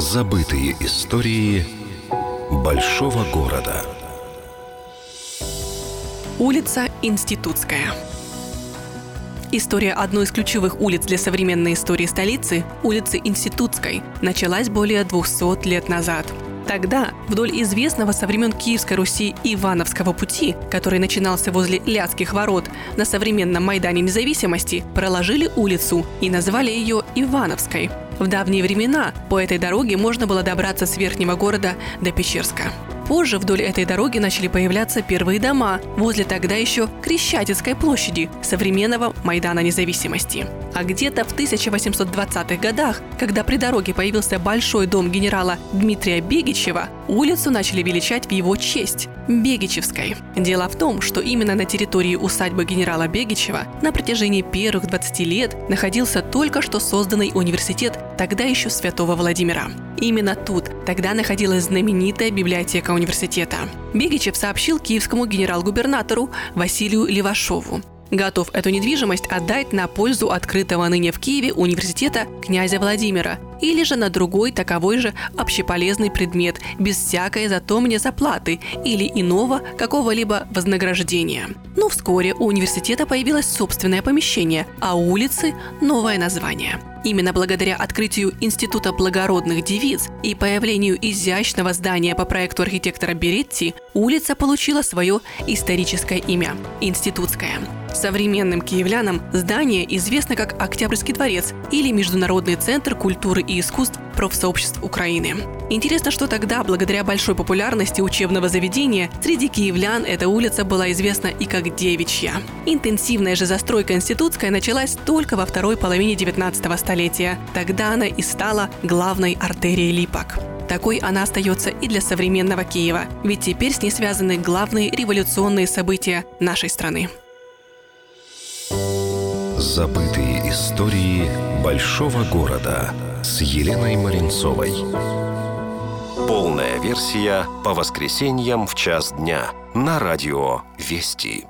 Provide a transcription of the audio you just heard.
Забытые истории большого города. Улица Институтская. История одной из ключевых улиц для современной истории столицы, улицы Институтской, началась более 200 лет назад – Тогда вдоль известного со времен Киевской Руси Ивановского пути, который начинался возле Ляцких ворот на современном Майдане Независимости, проложили улицу и назвали ее Ивановской. В давние времена по этой дороге можно было добраться с верхнего города до Печерска. Позже вдоль этой дороги начали появляться первые дома возле тогда еще Крещатицкой площади, современного Майдана Независимости. А где-то в 1820-х годах, когда при дороге появился большой дом генерала Дмитрия Бегичева, улицу начали величать в его честь – Бегичевской. Дело в том, что именно на территории усадьбы генерала Бегичева на протяжении первых 20 лет находился только что созданный университет тогда еще Святого Владимира. Именно тут тогда находилась знаменитая библиотека университета. Бегичев сообщил киевскому генерал-губернатору Василию Левашову готов эту недвижимость отдать на пользу открытого ныне в Киеве университета князя Владимира или же на другой таковой же общеполезный предмет без всякой зато мне заплаты или иного какого-либо вознаграждения. Но вскоре у университета появилось собственное помещение, а улицы – новое название – Именно благодаря открытию Института благородных девиц и появлению изящного здания по проекту архитектора Беретти, улица получила свое историческое имя – Институтская. Современным киевлянам здание известно как Октябрьский дворец или Международный центр культуры и искусств профсообществ Украины. Интересно, что тогда, благодаря большой популярности учебного заведения, среди киевлян эта улица была известна и как Девичья. Интенсивная же застройка институтская началась только во второй половине 19 столетия. Тогда она и стала главной артерией Липок. Такой она остается и для современного Киева, ведь теперь с ней связаны главные революционные события нашей страны. Забытые истории большого города с Еленой Маринцовой. Полная версия по воскресеньям в час дня на радио «Вести».